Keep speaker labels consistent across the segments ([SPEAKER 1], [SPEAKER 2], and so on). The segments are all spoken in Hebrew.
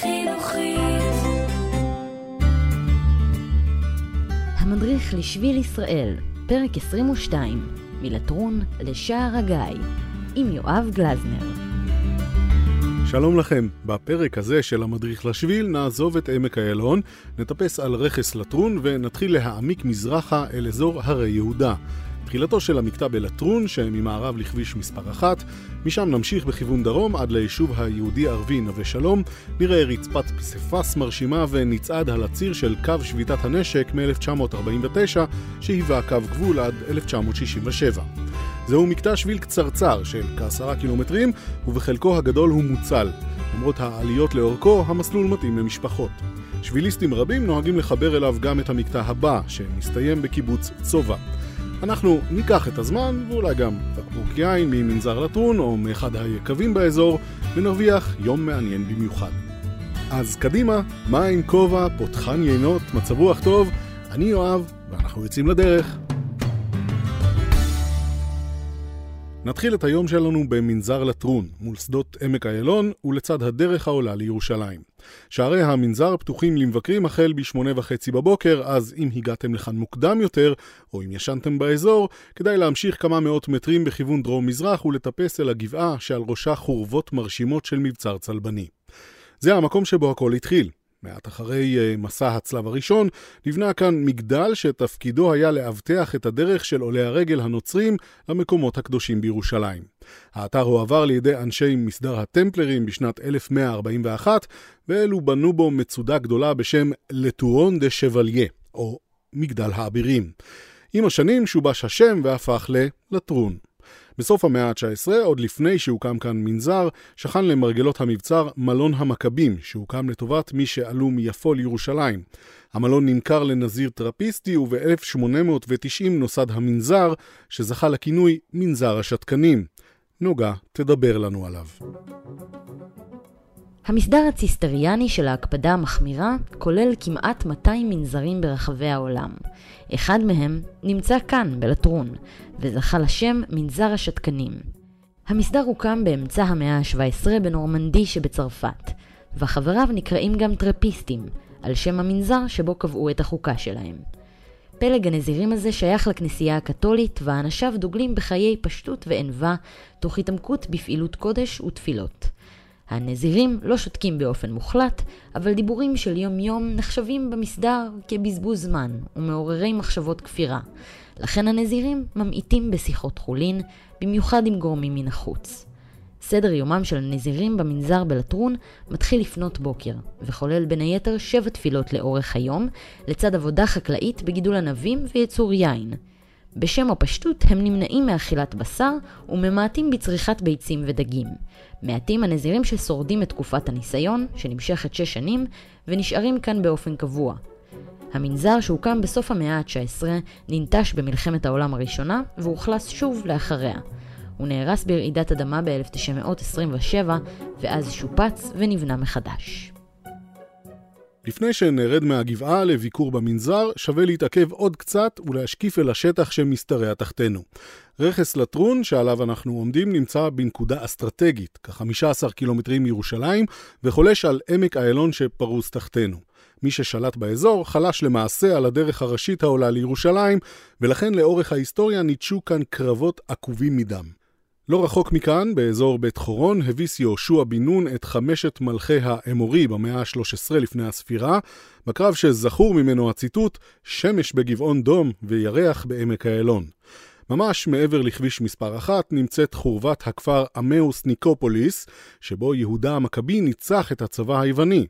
[SPEAKER 1] חינוכית. המדריך לשביל ישראל, פרק 22, מלטרון לשער הגיא, עם יואב גלזנר.
[SPEAKER 2] שלום לכם, בפרק הזה של המדריך לשביל נעזוב את עמק איילון, נטפס על רכס לטרון ונתחיל להעמיק מזרחה אל אזור הרי יהודה. תחילתו של המקטע בלטרון, שממערב לכביש מספר אחת, משם נמשיך בכיוון דרום עד ליישוב היהודי-ערבי נווה שלום, נראה רצפת פסיפס מרשימה ונצעד על הציר של קו שביתת הנשק מ-1949, שהיווה קו גבול עד 1967. זהו מקטע שביל קצרצר של כעשרה קילומטרים, ובחלקו הגדול הוא מוצל. למרות העליות לאורכו, המסלול מתאים למשפחות. שביליסטים רבים נוהגים לחבר אליו גם את המקטע הבא, שמסתיים בקיבוץ צובה. אנחנו ניקח את הזמן, ואולי גם בקבוק יין ממנזר לטרון או מאחד היקבים באזור, ונרוויח יום מעניין במיוחד. אז קדימה, מים, כובע, פותחן יינות, מצב רוח טוב, אני יואב, ואנחנו יוצאים לדרך. נתחיל את היום שלנו במנזר לטרון, מול שדות עמק איילון ולצד הדרך העולה לירושלים. שערי המנזר פתוחים למבקרים החל ב-8 וחצי בבוקר, אז אם הגעתם לכאן מוקדם יותר, או אם ישנתם באזור, כדאי להמשיך כמה מאות מטרים בכיוון דרום-מזרח ולטפס אל הגבעה שעל ראשה חורבות מרשימות של מבצר צלבני. זה המקום שבו הכל התחיל. מעט אחרי אה, מסע הצלב הראשון, נבנה כאן מגדל שתפקידו היה לאבטח את הדרך של עולי הרגל הנוצרים למקומות הקדושים בירושלים. האתר הועבר לידי אנשי מסדר הטמפלרים בשנת 1141, ואלו בנו בו מצודה גדולה בשם לטורון דה שבליה, או מגדל האבירים. עם השנים שובש השם והפך ללטרון. בסוף המאה ה-19, עוד לפני שהוקם כאן מנזר, שכן למרגלות המבצר מלון המכבים, שהוקם לטובת מי שעלו מיפו לירושלים. המלון נמכר לנזיר טרפיסטי, וב-1890 נוסד המנזר, שזכה לכינוי מנזר השתקנים. נוגה תדבר לנו עליו.
[SPEAKER 1] המסדר הציסטריאני של ההקפדה המחמירה כולל כמעט 200 מנזרים ברחבי העולם. אחד מהם נמצא כאן, בלטרון, וזכה לשם מנזר השתקנים. המסדר הוקם באמצע המאה ה-17 בנורמנדי שבצרפת, וחבריו נקראים גם טרפיסטים, על שם המנזר שבו קבעו את החוקה שלהם. פלג הנזירים הזה שייך לכנסייה הקתולית, ואנשיו דוגלים בחיי פשטות וענווה, תוך התעמקות בפעילות קודש ותפילות. הנזירים לא שותקים באופן מוחלט, אבל דיבורים של יום-יום נחשבים במסדר כבזבוז זמן ומעוררי מחשבות כפירה. לכן הנזירים ממעיטים בשיחות חולין, במיוחד עם גורמים מן החוץ. סדר יומם של הנזירים במנזר בלטרון מתחיל לפנות בוקר, וכולל בין היתר שבע תפילות לאורך היום, לצד עבודה חקלאית בגידול ענבים ויצור יין. בשם הפשטות הם נמנעים מאכילת בשר וממעטים בצריכת ביצים ודגים. מעטים הנזירים ששורדים את תקופת הניסיון, שנמשכת שש שנים, ונשארים כאן באופן קבוע. המנזר שהוקם בסוף המאה ה-19 ננטש במלחמת העולם הראשונה ואוכלס שוב לאחריה. הוא נהרס ברעידת אדמה ב-1927 ואז שופץ ונבנה מחדש.
[SPEAKER 2] לפני שנרד מהגבעה לביקור במנזר, שווה להתעכב עוד קצת ולהשקיף אל השטח שמשתרע תחתנו. רכס לטרון, שעליו אנחנו עומדים, נמצא בנקודה אסטרטגית, כ-15 קילומטרים מירושלים, וחולש על עמק איילון שפרוס תחתנו. מי ששלט באזור חלש למעשה על הדרך הראשית העולה לירושלים, ולכן לאורך ההיסטוריה ניטשו כאן קרבות עקובים מדם. לא רחוק מכאן, באזור בית חורון, הביס יהושע בן נון את חמשת מלכי האמורי במאה ה-13 לפני הספירה, בקרב שזכור ממנו הציטוט שמש בגבעון דום וירח בעמק איילון. ממש מעבר לכביש מספר אחת נמצאת חורבת הכפר אמאוס ניקופוליס, שבו יהודה המכבי ניצח את הצבא היווני.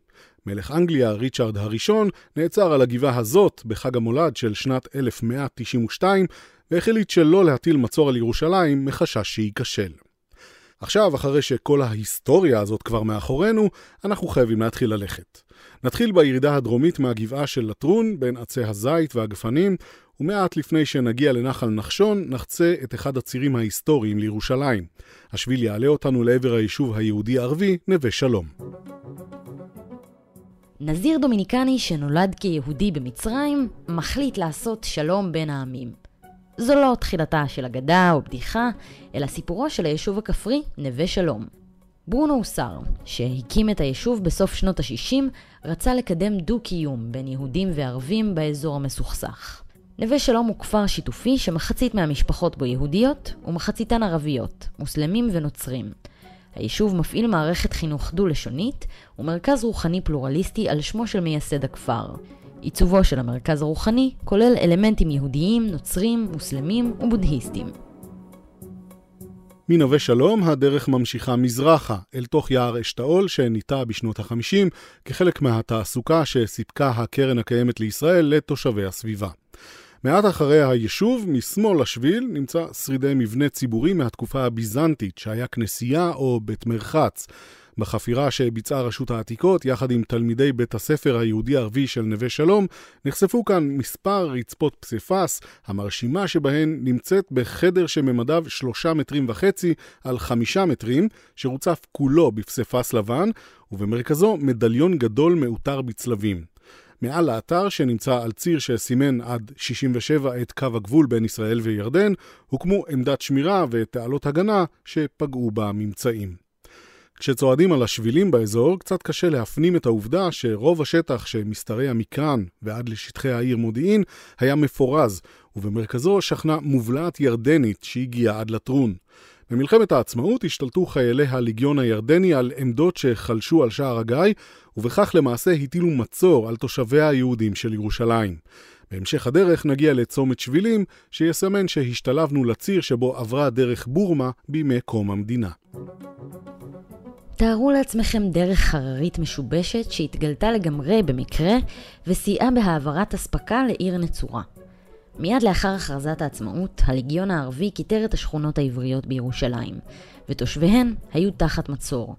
[SPEAKER 2] מלך אנגליה, ריצ'רד הראשון, נעצר על הגבעה הזאת בחג המולד של שנת 1192, והחליט שלא להטיל מצור על ירושלים מחשש שייכשל. עכשיו, אחרי שכל ההיסטוריה הזאת כבר מאחורינו, אנחנו חייבים להתחיל ללכת. נתחיל בירידה הדרומית מהגבעה של לטרון, בין עצי הזית והגפנים, ומעט לפני שנגיע לנחל נחשון, נחצה את אחד הצירים ההיסטוריים לירושלים. השביל יעלה אותנו לעבר היישוב היהודי-ערבי, נווה שלום.
[SPEAKER 1] נזיר דומיניקני שנולד כיהודי במצרים, מחליט לעשות שלום בין העמים. זו לא תחילתה של אגדה או בדיחה, אלא סיפורו של היישוב הכפרי, נווה שלום. ברונו סאר, שהקים את היישוב בסוף שנות ה-60, רצה לקדם דו-קיום בין יהודים וערבים באזור המסוכסך. נווה שלום הוא כפר שיתופי שמחצית מהמשפחות בו יהודיות ומחציתן ערביות, מוסלמים ונוצרים. היישוב מפעיל מערכת חינוך דו-לשונית ומרכז רוחני פלורליסטי על שמו של מייסד הכפר. עיצובו של המרכז הרוחני כולל אלמנטים יהודיים, נוצרים, מוסלמים ובודהיסטים.
[SPEAKER 2] מנווה שלום הדרך ממשיכה מזרחה, אל תוך יער אשתאול שניטע בשנות ה-50 כחלק מהתעסוקה שסיפקה הקרן הקיימת לישראל לתושבי הסביבה. מעט אחרי היישוב, משמאל לשביל, נמצא שרידי מבנה ציבורי מהתקופה הביזנטית, שהיה כנסייה או בית מרחץ. בחפירה שביצעה רשות העתיקות, יחד עם תלמידי בית הספר היהודי-ערבי של נווה שלום, נחשפו כאן מספר רצפות פסיפס, המרשימה שבהן נמצאת בחדר שממדיו שלושה מטרים וחצי על חמישה מטרים, שרוצף כולו בפסיפס לבן, ובמרכזו מדליון גדול מעוטר בצלבים. מעל האתר שנמצא על ציר שסימן עד 67 את קו הגבול בין ישראל וירדן, הוקמו עמדת שמירה ותעלות הגנה שפגעו בממצאים. כשצועדים על השבילים באזור, קצת קשה להפנים את העובדה שרוב השטח שמשתרע מכאן ועד לשטחי העיר מודיעין היה מפורז, ובמרכזו שכנה מובלעת ירדנית שהגיעה עד לטרון. במלחמת העצמאות השתלטו חיילי הליגיון הירדני על עמדות שחלשו על שער הגיא, ובכך למעשה הטילו מצור על תושביה היהודים של ירושלים. בהמשך הדרך נגיע לצומת שבילים, שיסמן שהשתלבנו לציר שבו עברה דרך בורמה בימי קום המדינה.
[SPEAKER 1] תארו לעצמכם דרך הררית משובשת שהתגלתה לגמרי במקרה וסייעה בהעברת אספקה לעיר נצורה. מיד לאחר הכרזת העצמאות, הליגיון הערבי כיתר את השכונות העבריות בירושלים, ותושביהן היו תחת מצור.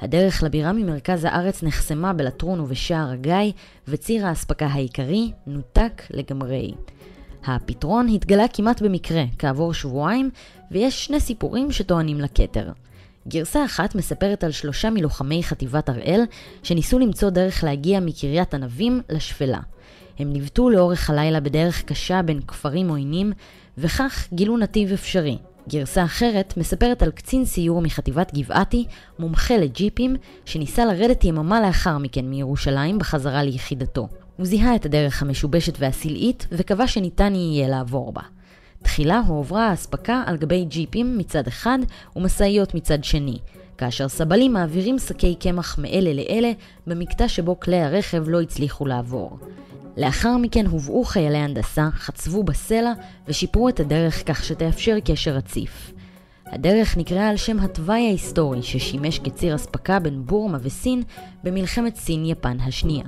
[SPEAKER 1] הדרך לבירה ממרכז הארץ נחסמה בלטרון ובשער הגיא, וציר האספקה העיקרי נותק לגמרי. הפתרון התגלה כמעט במקרה, כעבור שבועיים, ויש שני סיפורים שטוענים לכתר. גרסה אחת מספרת על שלושה מלוחמי חטיבת הראל שניסו למצוא דרך להגיע מקריית ענבים לשפלה. הם ניווטו לאורך הלילה בדרך קשה בין כפרים עוינים, וכך גילו נתיב אפשרי. גרסה אחרת מספרת על קצין סיור מחטיבת גבעתי, מומחה לג'יפים, שניסה לרדת יממה לאחר מכן מירושלים בחזרה ליחידתו. הוא זיהה את הדרך המשובשת והסלעית, וקבע שניתן יהיה לעבור בה. תחילה הועברה האספקה על גבי ג'יפים מצד אחד ומשאיות מצד שני, כאשר סבלים מעבירים שקי קמח מאלה לאלה במקטע שבו כלי הרכב לא הצליחו לעבור. לאחר מכן הובאו חיילי הנדסה, חצבו בסלע ושיפרו את הדרך כך שתאפשר קשר רציף. הדרך נקראה על שם התוואי ההיסטורי ששימש כציר אספקה בין בורמה וסין במלחמת סין-יפן השנייה.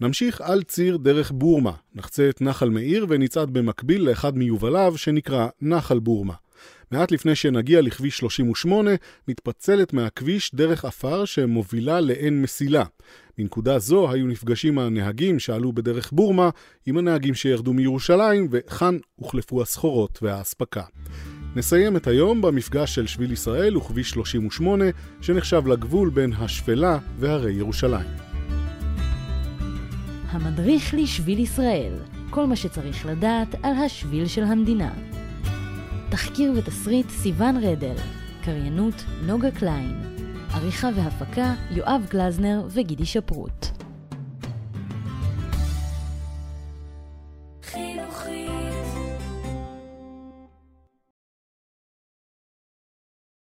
[SPEAKER 2] נמשיך על ציר דרך בורמה, נחצה את נחל מאיר ונצעד במקביל לאחד מיובליו שנקרא נחל בורמה. מעט לפני שנגיע לכביש 38, מתפצלת מהכביש דרך עפר שמובילה לעין מסילה. מנקודה זו היו נפגשים הנהגים שעלו בדרך בורמה עם הנהגים שירדו מירושלים, וכאן הוחלפו הסחורות והאספקה. נסיים את היום במפגש של שביל ישראל וכביש 38, שנחשב לגבול בין השפלה והרי ירושלים.
[SPEAKER 1] המדריך לשביל ישראל, כל מה שצריך לדעת על השביל של המדינה. תחקיר ותסריט סיון רדל, קריינות נוגה קליין, עריכה והפקה יואב גלזנר וגידי שפרוט.